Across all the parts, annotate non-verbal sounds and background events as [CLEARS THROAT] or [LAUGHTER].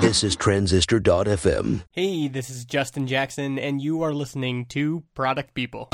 This is Transistor.fm. Hey, this is Justin Jackson, and you are listening to Product People.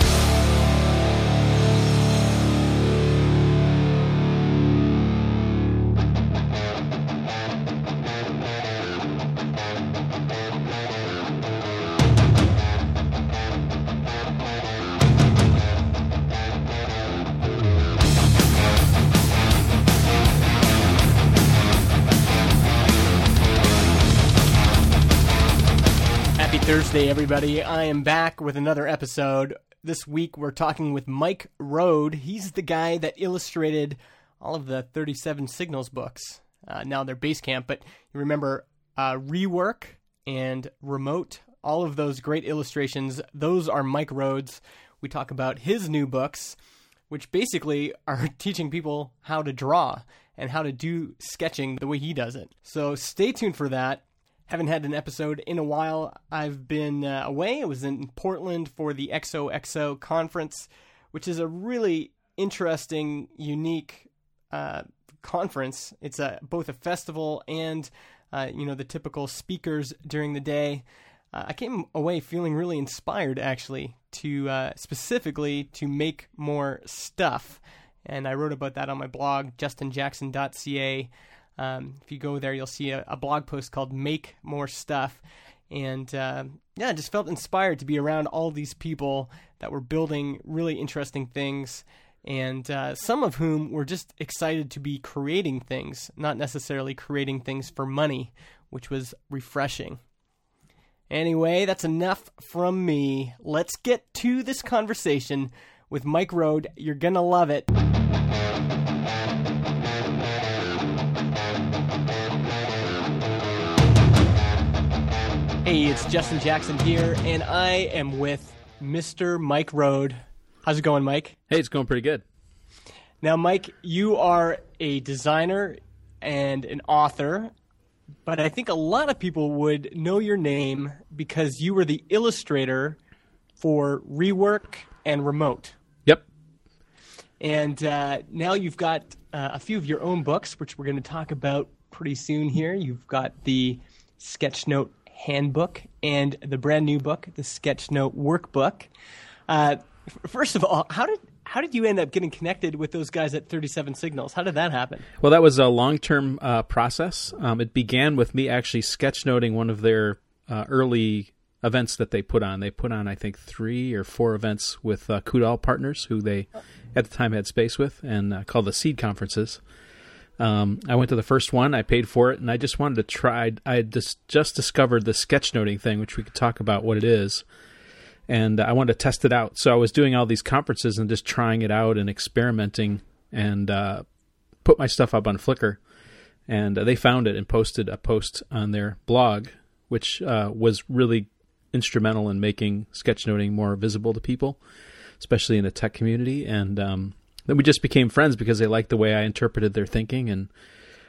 Thursday, everybody. I am back with another episode. This week we're talking with Mike Rohde. He's the guy that illustrated all of the 37 Signals books. Uh, now they're Basecamp, but you remember uh, Rework and Remote, all of those great illustrations. Those are Mike Rohde's. We talk about his new books, which basically [LAUGHS] are teaching people how to draw and how to do sketching the way he does it. So stay tuned for that haven't had an episode in a while. I've been uh, away. I was in Portland for the XOXO conference, which is a really interesting, unique uh, conference. It's a, both a festival and uh, you know the typical speakers during the day. Uh, I came away feeling really inspired, actually, to uh, specifically to make more stuff, and I wrote about that on my blog, justinjackson.ca. Um, if you go there, you'll see a, a, blog post called "Make More Stuff," and uh, yeah, I just felt inspired to be around all these people that were building really interesting things, and uh, some of whom were just excited to be creating things, not necessarily creating things for money, which was refreshing. Anyway, that's enough from me. Let's get to this conversation with Mike Rohde. You're gonna love it. Hey, it's Justin Jackson here, and I am with Mr. Mike Rohde. How's it going, Mike? Hey, it's going pretty good. Now, Mike, you are a designer and an author, but I think a lot of people would know your name because you were the illustrator for Rework and Remote. Yep. And uh, now you've got uh, a few of your own books, which we're going to talk about pretty soon here. You've got the Sketchnote handbook and the brand new book, the Sketchnote workbook. Uh, first of all, how did how did you end up getting connected with those guys at 37 Signals? How did that happen? Well, that was a long term uh, process. Um, it began with me actually sketchnoting one of their uh, early events that they put on. They put on, I think, three or four events with uh, Coudal partners, who they at the time had space with, and uh, called the Seed Conferences. Um, I went to the first one. I paid for it, and I just wanted to try. I just just discovered the sketchnoting thing, which we could talk about what it is, and I wanted to test it out. So I was doing all these conferences and just trying it out and experimenting, and uh, put my stuff up on Flickr, and uh, they found it and posted a post on their blog, which uh, was really instrumental in making sketchnoting more visible to people, especially in the tech community, and um, then we just became friends because they liked the way I interpreted their thinking. And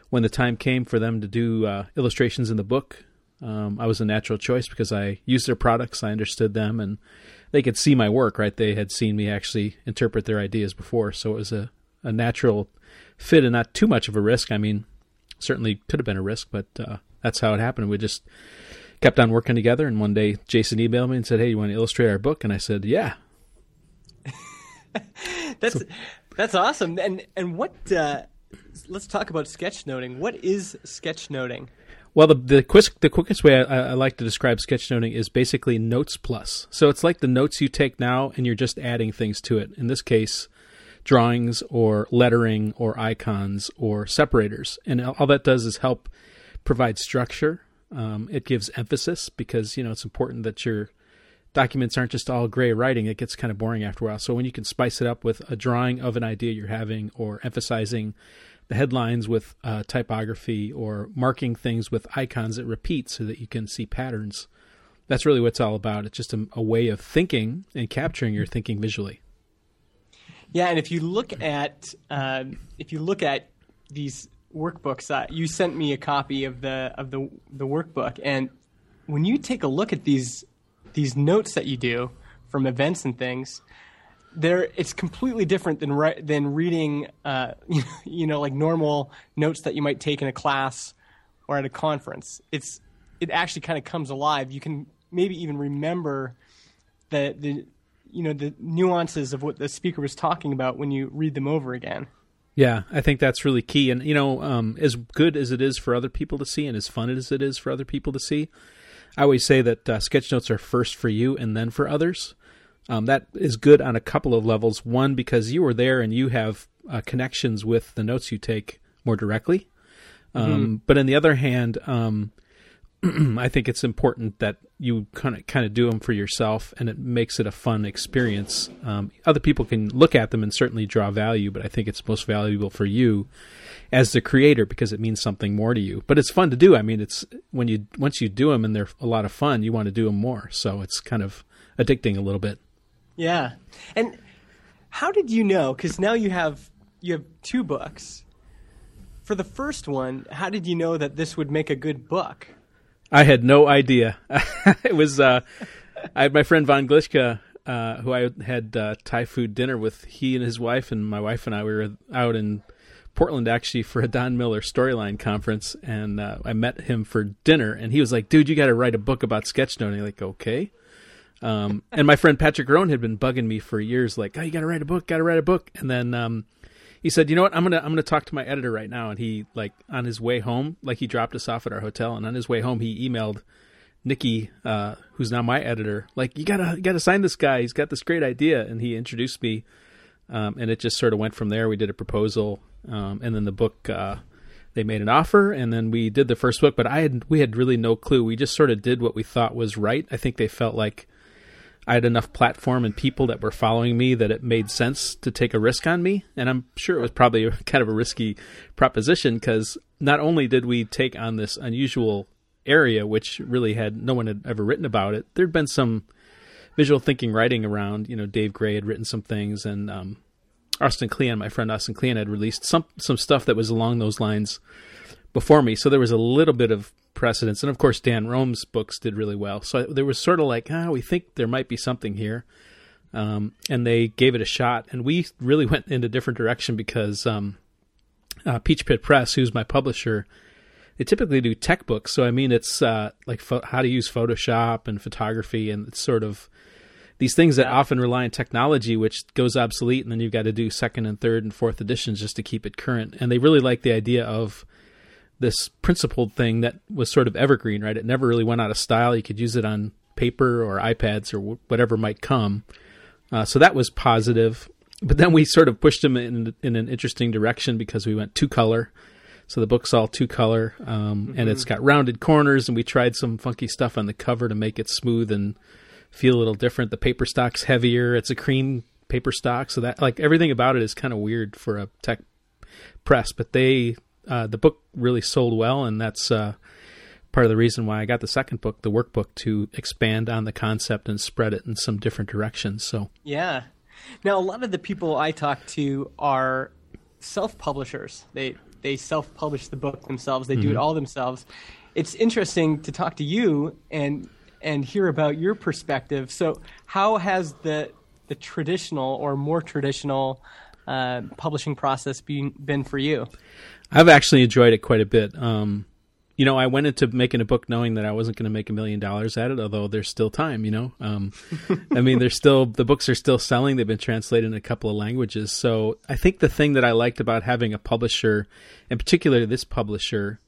when the time came for them to do uh, illustrations in the book, um, I was a natural choice because I used their products, I understood them, and they could see my work. Right, they had seen me actually interpret their ideas before, so it was a, a natural fit and not too much of a risk. I mean, certainly could have been a risk, but uh, that's how it happened. We just kept on working together, and one day Jason emailed me and said, "Hey, you want to illustrate our book?" And I said, "Yeah." [LAUGHS] that's so, that's awesome. And and what? Uh, let's talk about sketchnoting. What is sketchnoting? Well, the the, quick, the quickest way I, I, like to describe sketchnoting is basically notes plus. So it's like the notes you take now, and you're just adding things to it. In this case, drawings or lettering or icons or separators, and all that does is help provide structure. Um, it gives emphasis because you know it's important that your documents aren't just all gray writing, it gets kind of boring after a while. So when you can spice it up with a drawing of an idea you're having, or emphasizing the headlines with uh, typography, or marking things with icons that repeat so that you can see patterns, that's really what it's all about. It's just a, a way of thinking and capturing your thinking visually. Yeah, and if you look at um, if you look at these workbooks, uh, you sent me a copy of the of the the workbook, and when you take a look at these these notes that you do from events and things, there it's completely different than re- than reading, uh, [LAUGHS] you know, like normal notes that you might take in a class or at a conference. It's it actually kind of comes alive. You can maybe even remember the the you know the nuances of what the speaker was talking about when you read them over again. Yeah, I think that's really key. And you know, um, as good as it is for other people to see, and as fun as it is for other people to see, I always say that uh, sketch notes are first for you and then for others. Um, that is good on a couple of levels. One, because you were there and you have uh, connections with the notes you take more directly. Um, mm-hmm. But on the other hand, um, [CLEARS THROAT] I think it's important that you kind of kind of do them for yourself, and it makes it a fun experience. Um, other people can look at them and certainly draw value, but I think it's most valuable for you as the creator because it means something more to you. But it's fun to do. I mean, it's when you once you do them and they're a lot of fun, you want to do them more. So it's kind of addicting a little bit. Yeah, and how did you know? Because now you have you have two books. For the first one, how did you know that this would make a good book? I had no idea. [LAUGHS] it was uh, I had my friend Von Glitschka, uh, who I had uh, Thai food dinner with. He and his wife and my wife and I we were out in Portland actually for a Don Miller storyline conference, and uh, I met him for dinner. And he was like, "Dude, you got to write a book about sketchnoting." Like, okay. Um, [LAUGHS] and my friend Patrick Roan had been bugging me for years, like, "Oh, you got to write a book, got to write a book." And then um, he said, "You know what? I'm gonna I'm gonna talk to my editor right now." And he like on his way home, like he dropped us off at our hotel, and on his way home, he emailed Nikki, uh, who's now my editor, like, "You gotta you gotta sign this guy. He's got this great idea." And he introduced me, um, and it just sort of went from there. We did a proposal, um, and then the book. Uh, they made an offer, and then we did the first book. But I had we had really no clue. We just sort of did what we thought was right. I think they felt like I had enough platform and people that were following me that it made sense to take a risk on me. And I'm sure it was probably [LAUGHS] kind of a risky proposition because not only did we take on this unusual area, which really had no one had ever written about it, there'd been some visual thinking writing around. You know, Dave Gray had written some things, and um, Austin Kleon, my friend Austin Kleon, had released some some stuff that was along those lines before me. So there was a little bit of precedence. And of course, Dan Roam's books did really well. So there was sort of like, ah, we think there might be something here. Um, and they gave it a shot. And we really went in a different direction because um, uh, Peachpit Press, who's my publisher, they typically do tech books. So, I mean, it's uh, like fo- how to use Photoshop and photography. And it's sort of these things that often rely on technology, which goes obsolete. And then you've got to do second and third and fourth editions just to keep it current. And they really like the idea of this principled thing that was sort of evergreen, right? It never really went out of style. You could use it on paper or iPads or whatever might come. Uh, so that was positive. But then we sort of pushed them in in an interesting direction because we went two color. So the book's all two color, um, mm-hmm. and it's got rounded corners. And we tried some funky stuff on the cover to make it smooth and feel a little different. The paper stock's heavier. It's a cream paper stock, so that like everything about it is kind of weird for a tech press. But they uh, the book really sold well, and that's uh, part of the reason why I got the second book, the workbook, to expand on the concept and spread it in some different directions. So yeah. Now a lot of the people I talk to are self-publishers. They they self-publish the book themselves. They mm-hmm. do it mm-hmm. all themselves. It's interesting to talk to you and and hear about your perspective. So how has the the traditional or more traditional uh, publishing process been been for you? I've actually enjoyed it quite a bit. Um, you know, I went into making a book knowing that I wasn't going to make a million dollars at it, although there's still time, you know. Um, I mean, there's still, the books are still selling. They've been translated in a couple of languages. So I think the thing that I liked about having a publisher, in particular this publisher,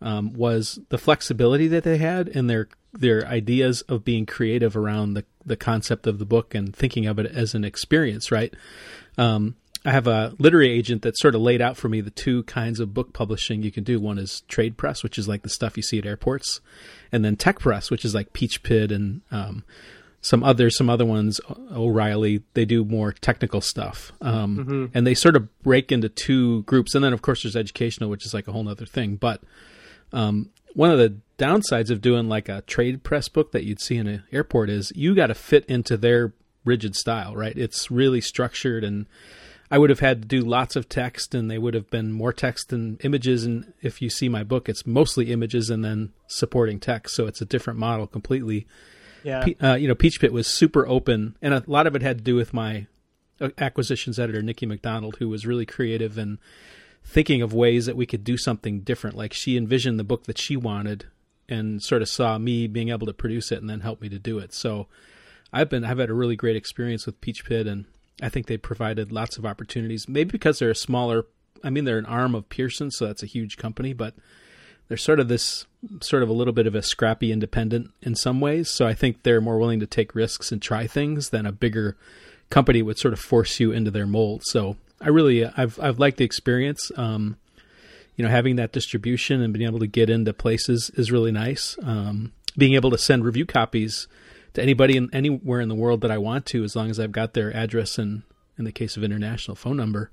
um, was the flexibility that they had in their their ideas of being creative around the the concept of the book and thinking of it as an experience, right? Um, I have a literary agent that sort of laid out for me the two kinds of book publishing you can do. One is trade press, which is like the stuff you see at airports, and then tech press, which is like Peachpit and um, some other some other ones. O'Reilly they do more technical stuff, um, mm-hmm. and they sort of break into two groups. And then of course there's educational, which is like a whole other thing. But um, one of the downsides of doing like a trade press book that you'd see in an airport is you got to fit into their rigid style, right? It's really structured and I would have had to do lots of text, and they would have been more text than images. And if you see my book, it's mostly images and then supporting text, so it's a different model completely. Yeah, uh, you know, Peachpit was super open, and a lot of it had to do with my uh, acquisitions editor Nikki McDonald, who was really creative and thinking of ways that we could do something different. Like she envisioned the book that she wanted and sort of saw me being able to produce it and then help me to do it. So I've been I've had a really great experience with Peachpit and I think they provided lots of opportunities. Maybe because they're a smaller I mean they're an arm of Pearson, so that's a huge company, but they're sort of this sort of a little bit of a scrappy independent in some ways. So I think they're more willing to take risks and try things than a bigger company would sort of force you into their mold. So I really I've I've liked the experience. Um, you know, having that distribution and being able to get into places is really nice. Um, being able to send review copies to anybody in anywhere in the world that I want to, as long as I've got their address and, in the case of international, phone number,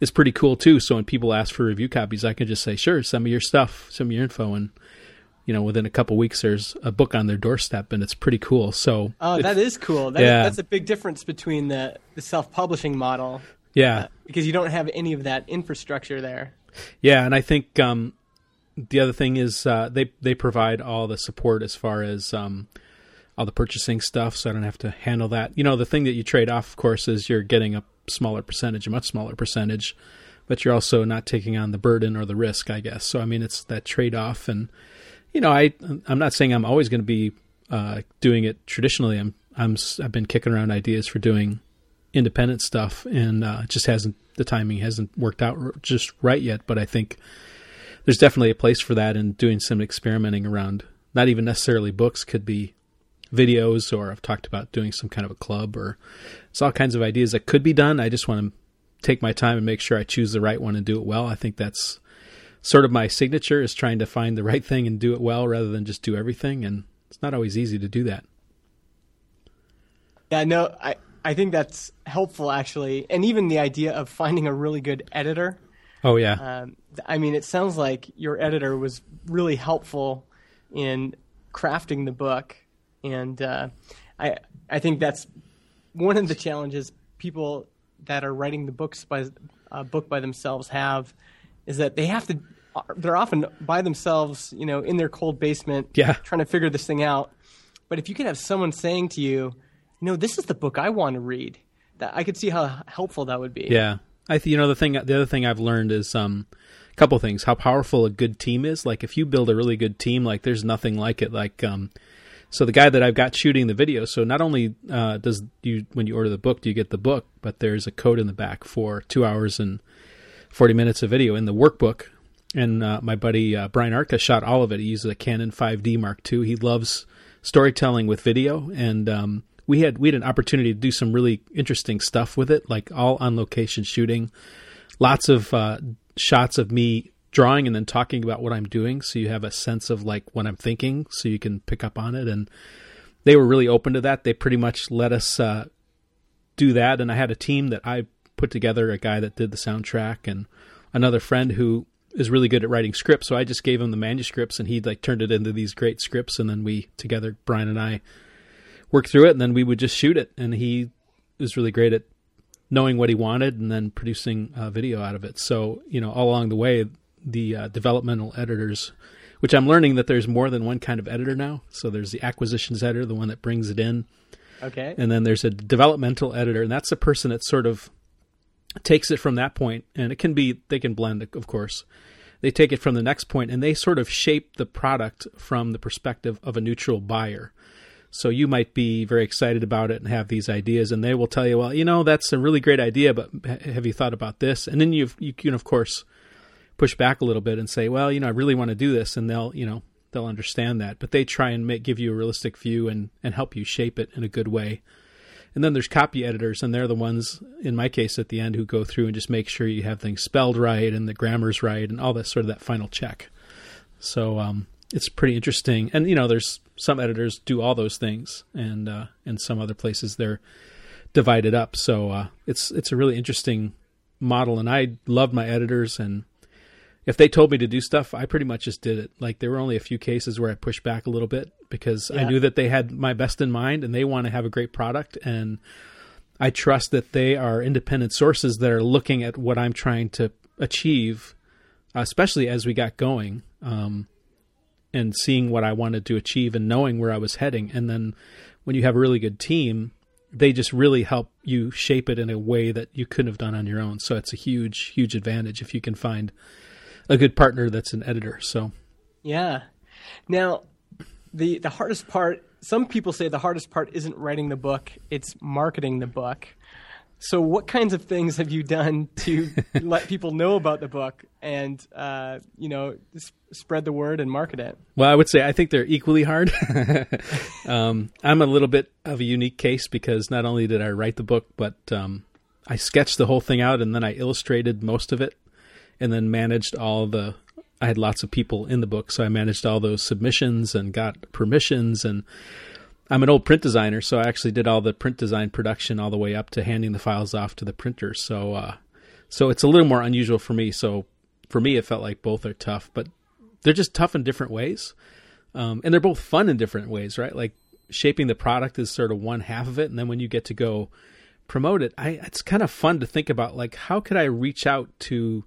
is pretty cool too. So when people ask for review copies, I can just say, "Sure, send me your stuff, send me your info," and you know, within a couple weeks, there's a book on their doorstep, and it's pretty cool. So, oh, that is cool. That yeah. Is, that's a big difference between the the self publishing model yeah, uh, because you don't have any of that infrastructure there. Yeah, and I think um, the other thing is uh, they they provide all the support as far as um, all the purchasing stuff, so I don't have to handle that. You know, the thing that you trade off, of course, is you're getting a smaller percentage, a much smaller percentage, but you're also not taking on the burden or the risk, I guess. So I mean, it's that trade off, and you know, I I'm not saying I'm always going to be uh, doing it traditionally. I'm I'm I've been kicking around ideas for doing independent stuff, and uh, just hasn't the timing hasn't worked out just right yet. But I think there's definitely a place for that, and doing some experimenting around not even necessarily books could be videos, or I've talked about doing some kind of a club, or it's all kinds of ideas that could be done. I just want to take my time and make sure I choose the right one and do it well. I think that's sort of my signature is trying to find the right thing and do it well rather than just do everything and it's not always easy to do that. Yeah, no, I I think that's helpful actually, and even the idea of finding a really good editor. Oh yeah. Um, I mean, it sounds like your editor was really helpful in crafting the book, and uh, I I think that's one of the challenges people that are writing the books by uh, book by themselves have is that they have to they're often by themselves, you know, in their cold basement, yeah. trying to figure this thing out. But if you could have someone saying to you, you know, this is the book I want to read. That I could see how helpful that would be. Yeah, I th- you know the thing. The other thing I've learned is um, a couple things. How powerful a good team is. Like if you build a really good team, like there's nothing like it. Like um, so the guy that I've got shooting the video. So not only uh, does you when you order the book, do you get the book, but there's a code in the back for two hours and forty minutes of video in the workbook. And uh, my buddy uh, Brian Arca shot all of it. He uses a Canon 5D Mark II. He loves storytelling with video, and um, we had we had an opportunity to do some really interesting stuff with it, like all on location shooting, lots of uh, shots of me drawing and then talking about what I'm doing, so you have a sense of like what I'm thinking, so you can pick up on it. And they were really open to that. They pretty much let us uh, do that, and I had a team that I put together, a guy that did the soundtrack, and another friend who is really good at writing scripts. So I just gave him the manuscripts, and he like turned it into these great scripts, and then we together, Brian and I work through it, and then we would just shoot it. And he was really great at knowing what he wanted and then producing a video out of it. So you know, all along the way, the uh, developmental editors, which I'm learning that there's more than one kind of editor now. So there's the acquisitions editor, the one that brings it in. Okay. And then there's a developmental editor, and that's the person that sort of takes it from that point, and it can be they can blend, of course. They take it from the next point, and they sort of shape the product from the perspective of a neutral buyer. So you might be very excited about it and have these ideas, and they will tell you, well, you know, that's a really great idea, but have you thought about this? And then you you can of course push back a little bit and say, well, you know, I really want to do this, and they'll you know they'll understand that, but they try and make give you a realistic view and and help you shape it in a good way. And then there's copy editors, and they're the ones, in my case, at the end who go through and just make sure you have things spelled right and the grammar's right and all that sort of that final check. So um, it's pretty interesting. And you know, there's some editors do all those things, and uh, and some other places they're divided up. So uh, it's it's a really interesting model, and I love my editors. And if they told me to do stuff, I pretty much just did it. Like there were only a few cases where I pushed back a little bit because yeah. I knew that they had my best in mind, and they want to have a great product, and I trust that they are independent sources that are looking at what I'm trying to achieve, especially as we got going. Um, and seeing what I wanted to achieve and knowing where I was heading. And then when you have a really good team, they just really help you shape it in a way that you couldn't have done on your own. So it's a huge, huge advantage if you can find a good partner that's an editor. So, yeah. Now, the the hardest part. Some people say the hardest part isn't writing the book; it's marketing the book. So, what kinds of things have you done to [LAUGHS] let people know about the book and, uh, you know, s- spread the word and market it? Well, I would say I think they're equally hard. [LAUGHS] um, I'm a little bit of a unique case because not only did I write the book, but um, I sketched the whole thing out and then I illustrated most of it and then managed all the. I had lots of people in the book, so I managed all those submissions and got permissions and I'm an old print designer, so I actually did all the print design production all the way up to handing the files off to the printer. So, uh, so it's a little more unusual for me. So, for me, it felt like both are tough, but they're just tough in different ways, um, and they're both fun in different ways, right? Like shaping the product is sort of one half of it, and then when you get to go promote it, I, it's kind of fun to think about like how could I reach out to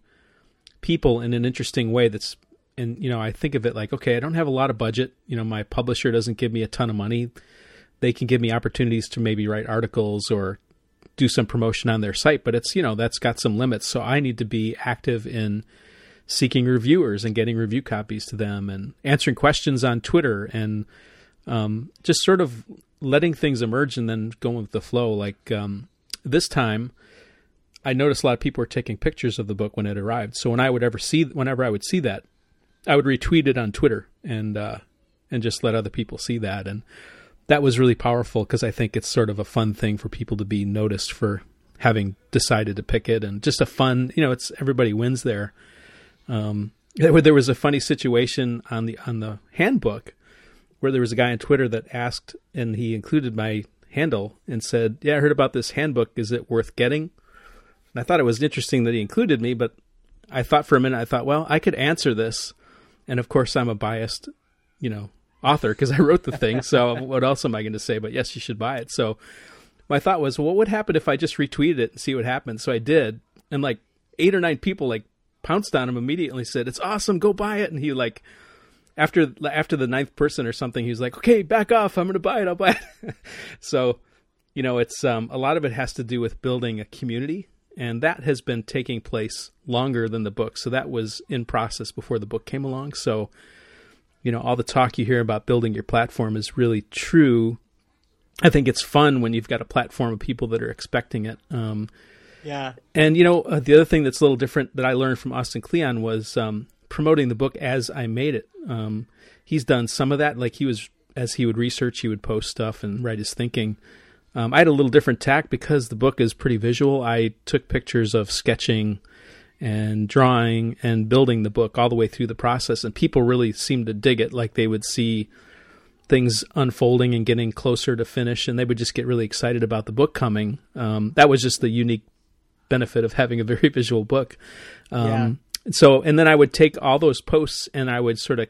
people in an interesting way that's and you know i think of it like okay i don't have a lot of budget. You know my publisher doesn't give me a ton of money. They can give me opportunities to maybe write articles or do some promotion on their site but it's you know that's got some limits. So i need to be active in seeking reviewers and getting review copies to them and answering questions on twitter and um, just sort of letting things emerge and then going with the flow. Like um, this time i noticed a lot of people were taking pictures of the book when it arrived. So when i would ever see whenever i would see that I would retweet it on Twitter and uh, and just let other people see that, and that was really powerful because I think it's sort of a fun thing for people to be noticed for having decided to pick it, and just a fun, you know, it's everybody wins there. Um, there was a funny situation on the on the handbook where there was a guy on Twitter that asked, and he included my handle and said, "Yeah, I heard about this handbook. Is it worth getting?" And I thought it was interesting that he included me, but I thought for a minute, I thought, well, I could answer this and of course, I'm a biased, you know, author because I wrote the thing. So [LAUGHS] what else am I going to say? But yes, you should buy it. So my thought was, well, what would happen if I just retweeted it and see what happens? So I did, and like eight or nine people like pounced on him immediately, said, "It's awesome, go buy it." And he like after after the ninth person or something, he was like, "Okay, back off, I'm going to buy it, I'll buy it." [LAUGHS] so you know, it's um, a lot of it has to do with building a community and that has been taking place longer than the book. So that was in process before the book came along. So, you know, all the talk you hear about building your platform is really true. I think it's fun when you've got a platform of people that are expecting it. Um, yeah. And you know, uh, the other thing that's a little different that I learned from Austin Kleon was um, promoting the book as I made it. Um, he's done some of that. Like he was, as he would research, he would post stuff and write his thinking. Um, I had a little different tack because the book is pretty visual. I took pictures of sketching and drawing and building the book all the way through the process, and people really seemed to dig it. Like they would see things unfolding and getting closer to finish, and they would just get really excited about the book coming. Um, that was just the unique benefit of having a very [LAUGHS] visual book. Um, yeah. So, and then I would take all those posts and I would sort of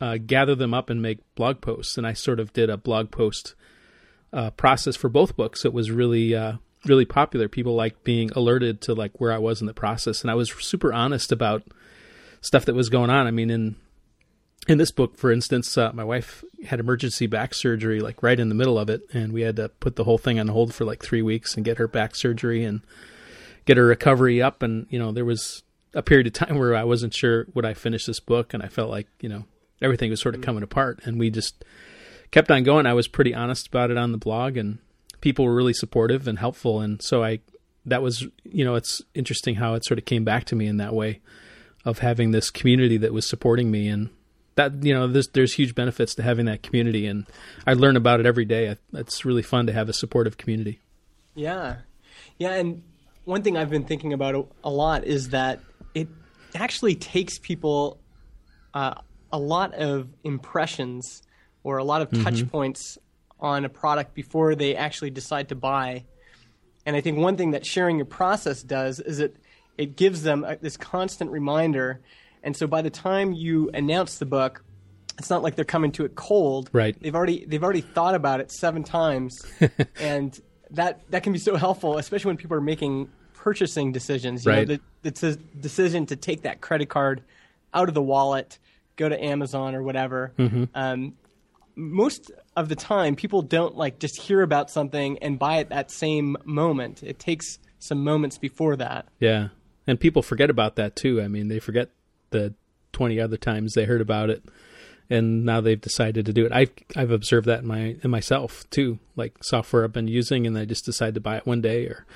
uh, gather them up and make blog posts, and I sort of did a blog post uh, process for both books. It was really uh, really popular. People liked being alerted to like where I was in the process, and I was super honest about stuff that was going on. I mean, in in this book, for instance, uh, my wife had emergency back surgery like right in the middle of it, and we had to put the whole thing on hold for like three weeks and get her back surgery and get her recovery up. And you know, there was a period of time where I wasn't sure would I finish this book, and I felt like you know everything was sort of coming apart, and we just kept on going. I was pretty honest about it on the blog, and people were really supportive and helpful. And so I, that was, you know, it's interesting how it sort of came back to me in that way of having this community that was supporting me and that you know there's there's huge benefits to having that community and I learn about it every day. It's really fun to have a supportive community. Yeah, yeah, and one thing I've been thinking about a, lot is that it actually takes people uh, a lot of impressions or a lot of touch mm-hmm. points on a product before they actually decide to buy. And I think one thing that sharing your process does is it it gives them a, this constant reminder. And so by the time you announce the book, it's not like they're coming to it cold. Right. They've already they've already thought about it seven times, [LAUGHS] and that that can be so helpful, especially when people are making purchasing decisions. You right. know, the, it's a decision to take that credit card out of the wallet, go to Amazon or whatever. Mm-hmm. Um, most of the time people don't like just hear about something and buy it that same moment. It takes some moments before that. Yeah. And people forget about that too. I mean, they forget the 20 other times they heard about it and now they've decided to do it. I've I've observed that in my in myself too. Like software I've been using, and I just decide to buy it one day, or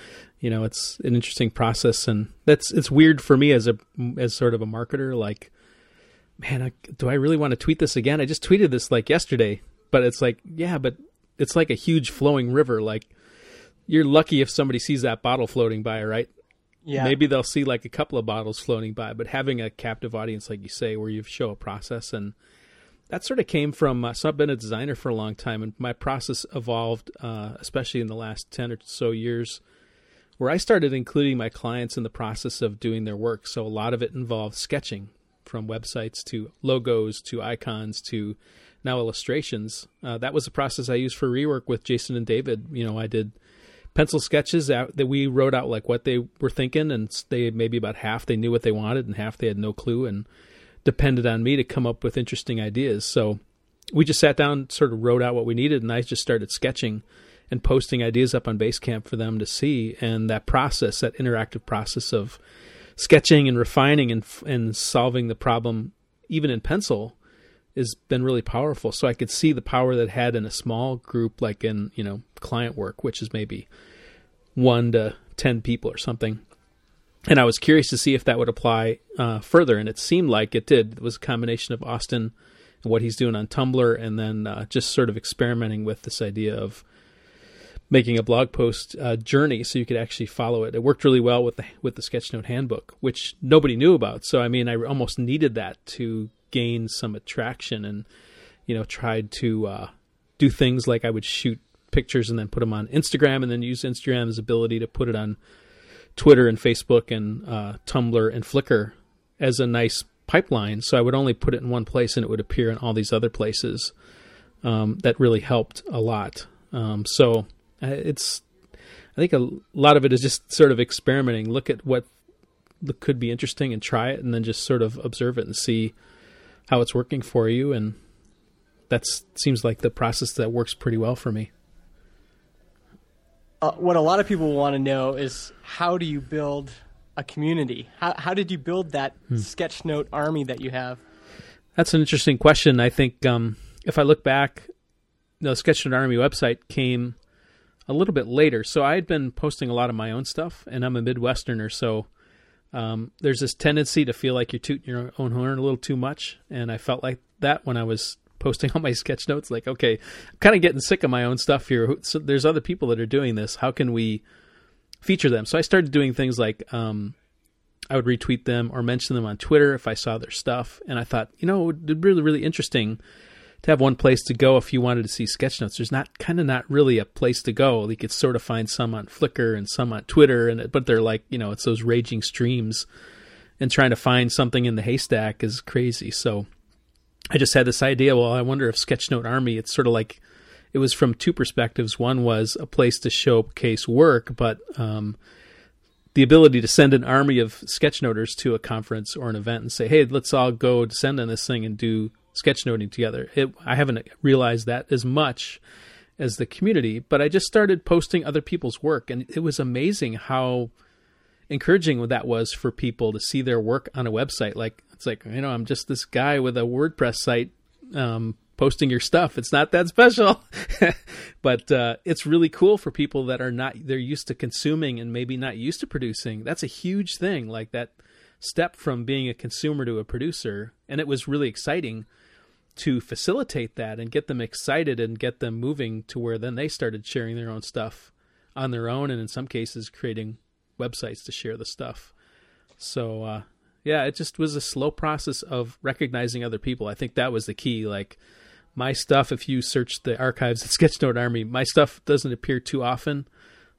you know, it's an interesting process, and that's it's weird for me as a as sort of a marketer. Like, man, I, do I really want to tweet this again? I just tweeted this like yesterday, but it's like, yeah, but it's like a huge flowing river. Like, you're lucky if somebody sees that bottle floating by, right? Yeah. Maybe they'll see like a couple of bottles floating by, but having a captive audience, like you say, where you show a process and that sort of came from uh, so I've been a designer for a long time, and my process evolved, uh, especially in the last ten or so years, where I started including my clients in the process of doing their work. So a lot of it involved sketching, from websites to logos to icons to now illustrations. Uh, that was a process I used for rework with Jason and David. You know, I did pencil sketches out that we wrote out like what they were thinking, and they maybe about half they knew what they wanted, and half they had no clue, and depended on me to come up with interesting ideas. So we just sat down, sort of wrote out what we needed, and I just started sketching and posting ideas up on Basecamp for them to see. And that process, that interactive process of sketching and refining and and solving the problem, even in pencil, has been really powerful. So I could see the power that had in a small group, like in you know client work, which is maybe one to ten people or something and I was curious to see if that would apply uh, further, and it seemed like it did. It was a combination of Austin and what he's doing on Tumblr, and then uh, just sort of experimenting with this idea of making a blog post uh, journey so you could actually follow it. It worked really well with the with the Sketchnote handbook, which nobody knew about. So I mean, I almost needed that to gain some attraction, and you know, tried to uh, do things like I would shoot pictures and then put them on Instagram, and then use Instagram's ability to put it on Twitter and Facebook and uh, Tumblr and Flickr as a nice pipeline. So I would only put it in one place and it would appear in all these other places. Um, that really helped a lot. Um, so it's, I think a lot of it is just sort of experimenting. Look at what could be interesting and try it, and then just sort of observe it and see how it's working for you. And that seems like the process that works pretty well for me uh, what a lot of people want to know is how do you build a community? How, how did you build that hmm. sketchnote army that you have? That's an interesting question. I think um, if I look back, the Sketchnote Army website came a little bit later. So I had been posting a lot of my own stuff, and I'm a Midwesterner, so um, there's this tendency to feel like you're tooting your own horn a little too much, and I felt like that when I was posting [LAUGHS] all my sketch notes like okay i'm kind of getting sick of my own stuff here. So there's other people that are doing this. How can we feature them? So i started doing things like um, i would retweet them or mention them on twitter if i saw their stuff and i thought you know it would be really really interesting to have one place to go if you wanted to see sketch notes there's not kind of not really a place to go you could sort of find some on flickr and some on twitter and but they're like you know it's those raging streams and trying to find something in the haystack is crazy so I just had this idea. Well, I wonder if Sketchnote Army. It's sort of like it was from two perspectives. One was a place to showcase work, but um, the ability to send an army of sketchnoters to a conference or an event and say, "Hey, let's all go descend on this thing and do sketchnoting together." It, I haven't realized that as much as the community, but I just started posting other people's work, and it was amazing how encouraging that was for people to see their work on a website. Like it's like you know, I'm just this guy with a WordPress site um, posting your stuff. It's not that special, [LAUGHS] but uh, it's really cool for people that are not they're used to consuming and maybe not used to producing. That's a huge thing. Like that step from being a consumer to a producer, and it was really exciting to facilitate that and get them excited and get them moving to where then they started sharing their own stuff on their own and in some cases creating websites to share the stuff. So uh, yeah, it just was a slow process of recognizing other people. I think that was the key. Like my stuff, if you search the archives at [LAUGHS] Sketchnote Army, my stuff doesn't appear too often.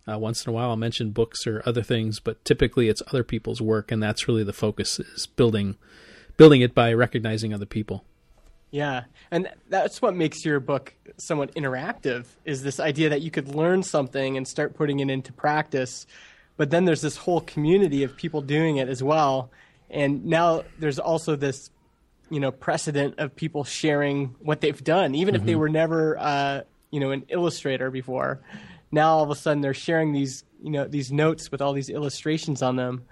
Uh, once in a while, I'll mention books or other things, but typically it's other people's work, and that's really the focus is building building it by recognizing other people. Yeah, and that's what makes your book somewhat interactive. Is this idea that you could learn something and start putting it into practice but then there's this whole community of people doing it as well. And now there's also this you know precedent of people sharing what they've done, even mm-hmm. if they mm-hmm. were never uh, you know an illustrator before. Now all of a sudden they're sharing these you know these notes with all these illustrations on them.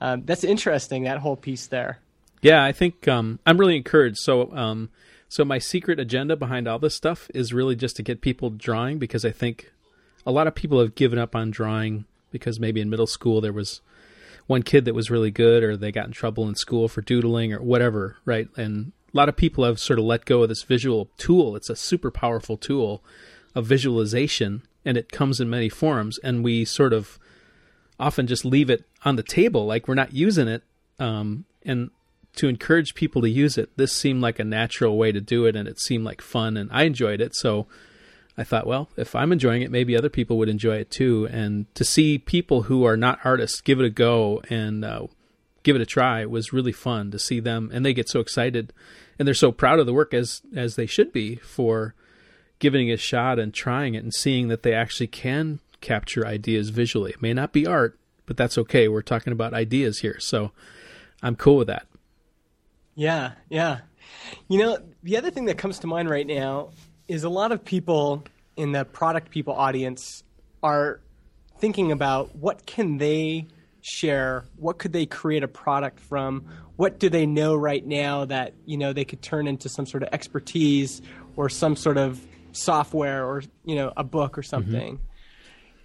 Um, that's interesting. That whole piece there. Yeah, I think um, I'm really encouraged. So, um, so my secret agenda behind all this stuff is really just to get people drawing because I think a lot of people have given up on drawing because maybe in middle school there was one kid that was really good or they got in trouble in school for doodling or whatever, right? And a lot of people have sort of let go of this visual tool. It's a super powerful tool of visualization and it comes in many forms and we sort of often just leave it on the table like we're not using it um, and to encourage people to use it this seemed like a natural way to do it and it seemed like fun and i enjoyed it so I thought, well, if I'm enjoying it, maybe other people would enjoy it too. And to see people who are not artists give it a go and uh, give it a try was really fun to see them, and they get so excited, and they're so proud of the work as as they should be for giving it a shot and trying it and seeing that they actually can capture ideas visually. It may not be art, but that's okay. We're talking about ideas here, so I'm cool with that. Yeah, yeah. You know, the other thing that comes to mind right now is a lot of people in the product people audience are thinking about what can they share what could they create a product from what do they know right now that you know they could turn into some sort of expertise or some sort of software or you know a book or something mm-hmm.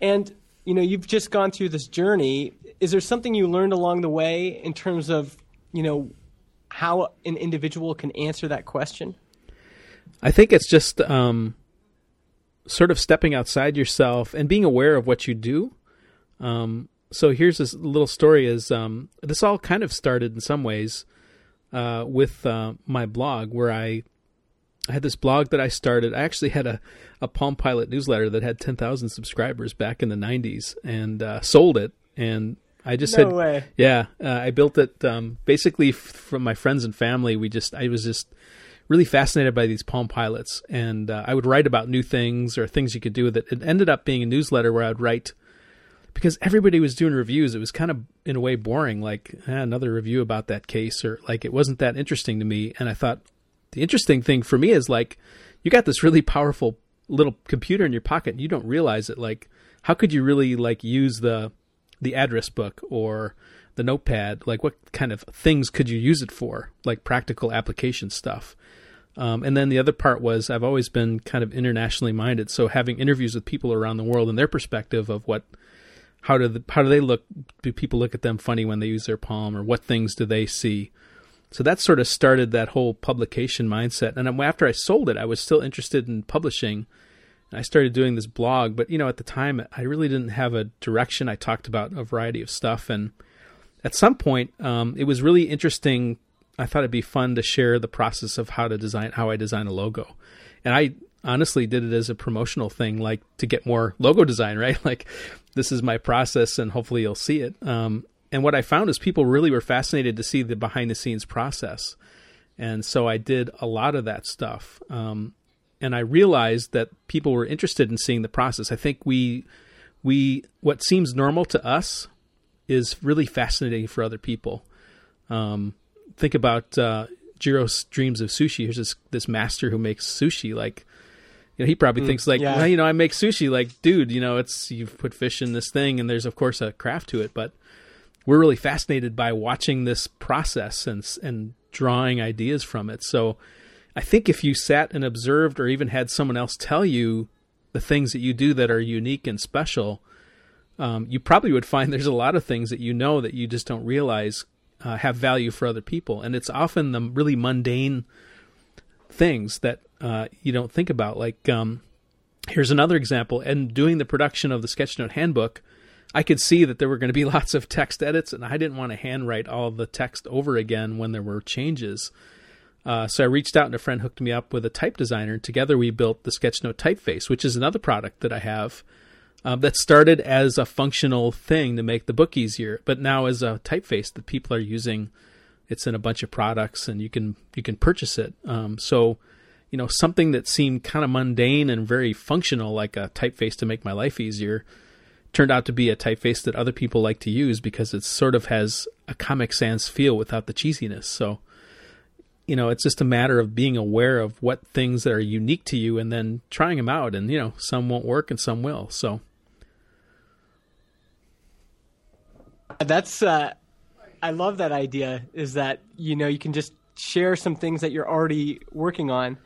and you know you've just gone through this journey is there something you learned along the way in terms of you know how an individual can answer that question I think it's just um, sort of stepping outside yourself and being aware of what you do. Um, so here's this little story: is um, this all kind of started in some ways uh, with uh, my blog, where I I had this blog that I started. I actually had a, a Palm Pilot newsletter that had 10,000 subscribers back in the 90s and uh, sold it. And I just no had, way. yeah, uh, I built it um, basically f- from my friends and family. We just, I was just really fascinated by these Palm Pilots, and uh, I would write about new things or things you could do with it. It ended up being a newsletter where I'd write because everybody was doing reviews. It was kind of in a way boring, like eh, another review about that case, or like it wasn't that interesting to me. And I thought the interesting thing for me is like you got this really powerful little computer in your pocket, and you don't realize it. Like how could you really like use the the address book or the notepad like what kind of things could you use it for like practical application stuff um, and then the other part was I've always been kind of internationally minded, so having interviews with people around the world and their perspective of what, how do the, how do they look? Do people look at them funny when they use their palm, or what things do they see? So that sort of started that whole publication mindset. And after I sold it, I was still interested in publishing. I started doing this blog, but you know, at the time, I really didn't have a direction. I talked about a variety of stuff, and at some point, um, it was really interesting I thought it'd be fun to share the process of how to design how I design a logo. And I honestly did it as a promotional thing, like to get more logo design, [LAUGHS] right? Like this is my process, and hopefully you'll see it. Um, and what I found is people really were fascinated to see the behind the scenes process, and so I did a lot of that stuff. Um, and I realized that people were interested in seeing the process. I think we we what seems normal to us is really fascinating for other people. Um, think about uh, Jiro's dreams of sushi. Here's this this master who makes sushi. Like, you know, he probably mm, thinks like, yeah. well, you know, I make sushi. Like, dude, you know, it's you've put fish in this thing, and there's of course a craft to it. But we're really fascinated by watching this process and and drawing ideas from it. So, I think if you sat and observed, or even had someone else tell you the things that you do that are unique and special. Um, you probably would find [LAUGHS] there's a lot of things that you know that you just don't realize uh, have value for other people. And it's often the really mundane things that uh, you don't think about. Like, um, here's another example. And doing the production of the Sketchnote handbook, I could see that there were going to be [LAUGHS] lots of text edits, and I didn't want to handwrite all the text over again when there were changes. Uh, so I reached out, and a friend hooked me up with a type designer. Together, we built the Sketchnote typeface, which is another product that I have um, that started as a functional thing to make the book easier, but now as a typeface that people are using. It's in a bunch of products, and you can you can purchase it. Um, so, you know, something that seemed kind of mundane and very functional, like a typeface to make my life easier, turned out to be a typeface that other people like to use because it sort of has a Comic Sans feel without the cheesiness. So, you know, it's just a matter of being aware of what things that are unique to you and then trying them out. And, you know, some won't work and some will. So that's, uh, I love that idea is that, you know, you can just share some things that you're already working on.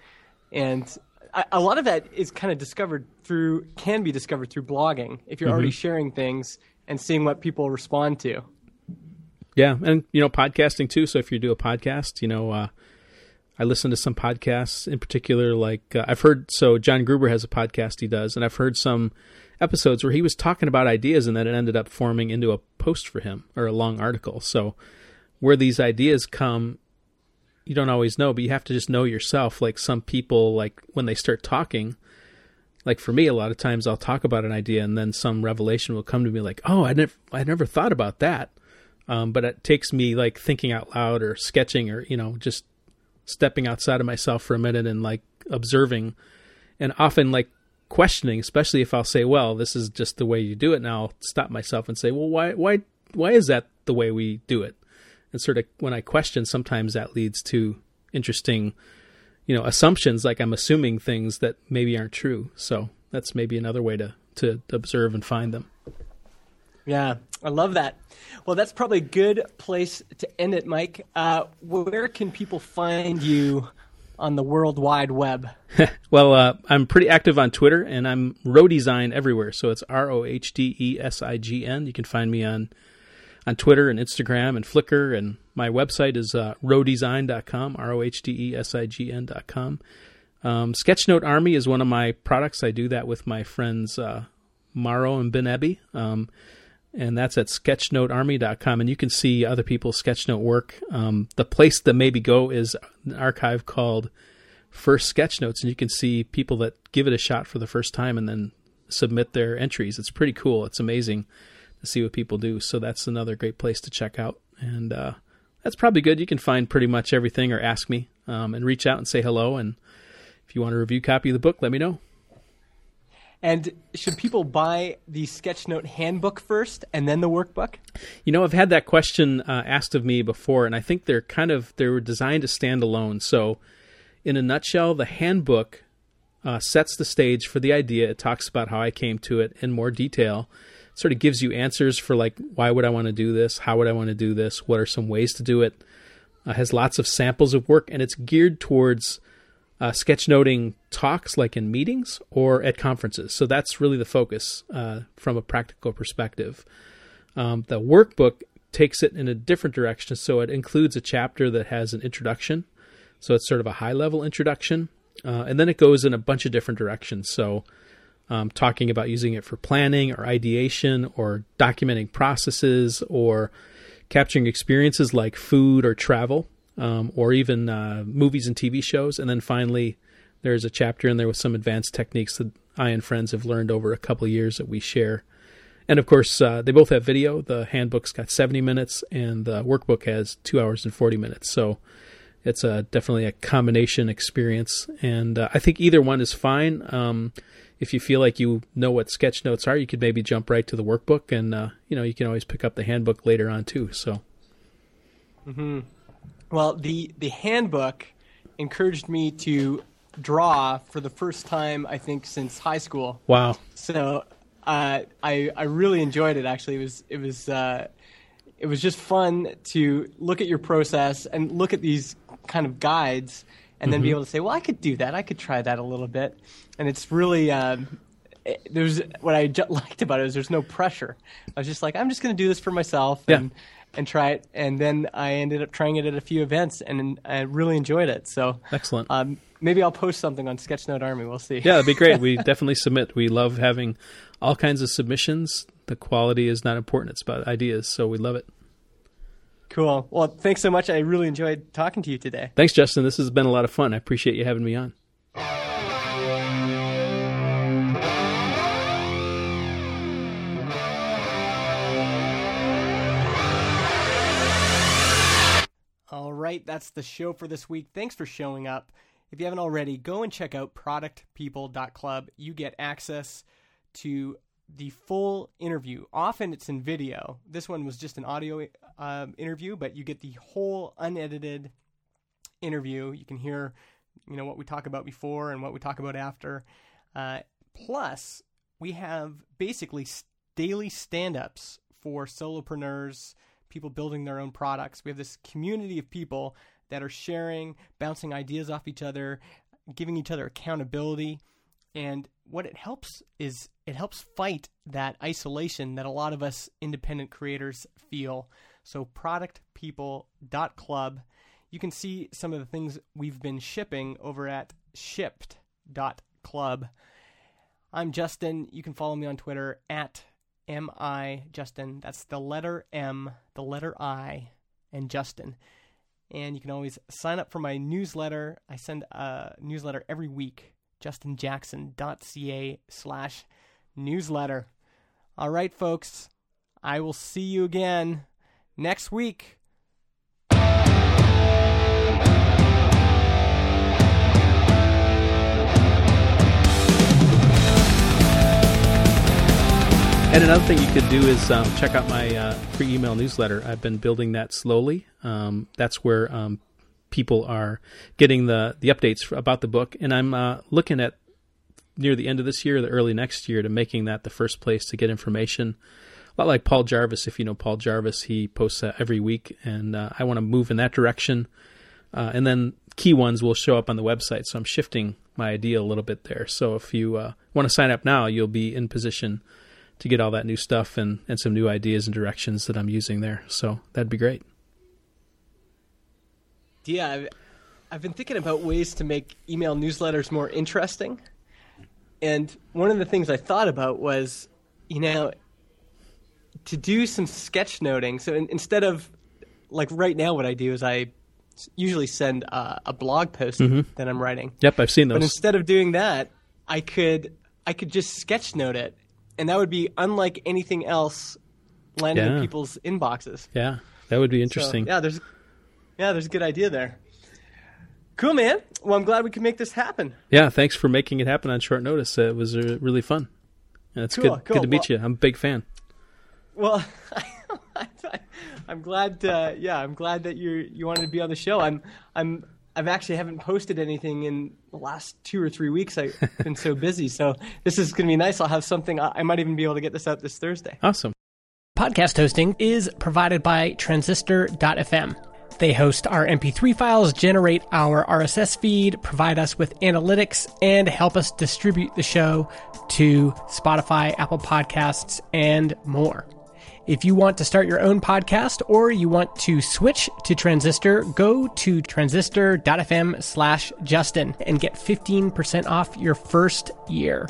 And a, a lot of that is kind of discovered through, can be discovered through blogging if you're mm-hmm. already sharing things and seeing what people respond to. Yeah, and you know podcasting too. So if you do a podcast, you know, uh, I listen to some podcasts in particular. Like uh, I've heard, so John Gruber has a podcast he does, and I've heard some episodes where he was talking about ideas, and then it ended up forming into a post for him or a long article. So where these ideas come, you don't always know, but you have to just know yourself. Like some people, like when they start talking, like for me, a lot of times I'll talk about an idea, and then some revelation will come to me, like, "Oh, I never, I never thought about that." Um, but it takes me like thinking out loud or sketching or you know just stepping outside of myself for a minute and like observing and often like questioning especially if i'll say well this is just the way you do it Now i'll stop myself and say well why why why is that the way we do it? And sort of when i question sometimes that leads to interesting you know assumptions like i'm assuming things that maybe aren't true. So that's maybe another way to to observe and find them. Yeah, I love that. Well, that's probably a good place to end it, Mike. Uh, where can people find you on the World Wide Web? [LAUGHS] well, uh, I'm pretty active on Twitter, and I'm Rohdesign everywhere. So it's R O H D E S I G N. You can find me on on Twitter and Instagram and Flickr, and my website is uh, rohdesign.com, R O H D E S I G N.com. Um, Sketchnote Army is one of my products. I do that with my friends uh, Maro and Binaebi. Um, and that's at sketchnotearmy.com. And you can see other people's sketchnote work. Um, the place that maybe go is an archive called First Sketchnotes, and you can see people that give it a shot for the first time and then submit their entries. It's pretty cool. It's amazing to see what people do. So that's another great place to check out. And uh, that's probably good. You can find pretty much everything or ask me um, and reach out and say hello. And if you want a review copy of the book, let me know. And should people buy the Sketchnote handbook first and then the workbook? You know, I've had that question uh, asked of me before, and I think they're kind of they were designed to stand alone. So, in a nutshell, the handbook uh, sets the stage for the idea. It talks about how I came to it in more detail. It sort of gives you answers for like why would I want to do this? How would I want to do this? What are some ways to do it? Uh, has lots of samples of work, and it's geared towards uh, sketchnoting talks like in meetings or at conferences. So that's really the focus uh, from a practical perspective. Um, the workbook takes it in a different direction. So it includes a chapter that has an introduction. So it's sort of a high level introduction. Uh, and then it goes in a bunch of different directions. So um, talking about using it for planning or ideation or documenting processes or capturing experiences like food or travel um, or even uh, movies and TV shows. And then finally, there's a chapter in there with some advanced techniques that I and friends have learned over a couple years that we share. And of course, uh, they both have video. The handbook's got 70 minutes, and the workbook has two hours and 40 minutes. So it's a, definitely a combination experience. And uh, I think either one is fine. Um, if you feel like you know what sketch notes are, you could maybe jump right to the workbook, and uh, you know you can always pick up the handbook later on too. So. Hmm. Well, the the handbook encouraged me to draw for the first time I think since high school. Wow. So uh, I I really enjoyed it. Actually, it was it was uh, it was just fun to look at your process and look at these kind of guides, and then mm-hmm. be able to say, well, I could do that. I could try that a little bit, and it's really. Um, there's what I [LAUGHS] liked about it is there's no pressure. I was just like, I'm just going to do this for myself, yeah and try it. And then I ended up trying it at a few events, and I really enjoyed it. So excellent. Um, maybe I'll post something on Sketchnote Army. We'll see. Yeah, that'd be great. we [LAUGHS] definitely submit. We love having all kinds of submissions. The quality is not important; it's about ideas. So we love it. Cool. Well, thanks so much. I really enjoyed talking to you today. Thanks, Justin. This has been a lot of fun. I appreciate you having me on. Right, that's the show for this week. Thanks for showing up. If you haven't already, go and check out productpeople.club. You get access to the full interview. Often it's in video. This one was just an audio um, interview, but you get the whole unedited interview. You can hear, you know, what we talk about before and what we talk about after. Uh, plus, we have basically daily stand-ups for solopreneurs, people building their own products. We have this community of people that are sharing, bouncing ideas off each other, giving each other accountability. And what it helps is it helps fight that isolation that a lot of us independent creators feel. So productpeople.club. You can see some of the things we've been shipping over at shipped.club. I'm Justin. You can follow me on Twitter at mi Justin. That's the letter M, the letter I, and Justin. And you can always sign up for my newsletter. I send a newsletter every week. JustinJackson.ca slash newsletter. All right, folks. I will see you again next week. And another thing you could do is um, check out my uh, free email newsletter. I've been building that slowly. Um, that's where um, people are getting the the updates about the book, and I'm uh, looking at near the end of this year, the early next year, to making that the first place to get information. A lot like Paul Jarvis, if you know Paul Jarvis, he posts uh, every week, and uh, I want to move in that direction. Uh, and then key ones will show up on the website, so I'm shifting my idea a little bit there. So if you uh, want to sign up now, you'll be in position to get all that new stuff and, and some new ideas and directions that I'm using there. So that'd be great. Yeah, I've, I've been thinking about ways to make email newsletters more interesting. And one of the things I thought about was, you know, to do some sketchnoting. So in, instead of, like right now, what I do is I usually send uh, a blog post mm-hmm. that I'm writing. Yep, I've seen those. But instead of doing that, I could I could just sketchnote it and that would be unlike anything else landing yeah. in people's inboxes. Yeah, that would be interesting. So, yeah, there's yeah, there's a good idea there. Cool, man. Well, I'm glad we could make this happen. Yeah, thanks for making it happen on short notice. Uh, it was uh, really fun. Yeah, it's cool, good. Cool. Good to meet well, you. I'm a big fan. Well, [LAUGHS] I'm glad. Uh, yeah, I'm glad that you you wanted to be on the show. I'm I'm I've actually haven't posted anything in the last two or three weeks. I've been so busy. So this is going to be nice. I'll have something. I might even be able to get this out this Thursday. Awesome. Podcast hosting is provided by Transistor.fm. They host our MP3 files, generate our RSS feed, provide us with analytics, and help us distribute the show to Spotify, Apple Podcasts, and more. If you want to start your own podcast or you want to switch to Transistor, go to transistor.fm slash Justin and get 15% off your first year.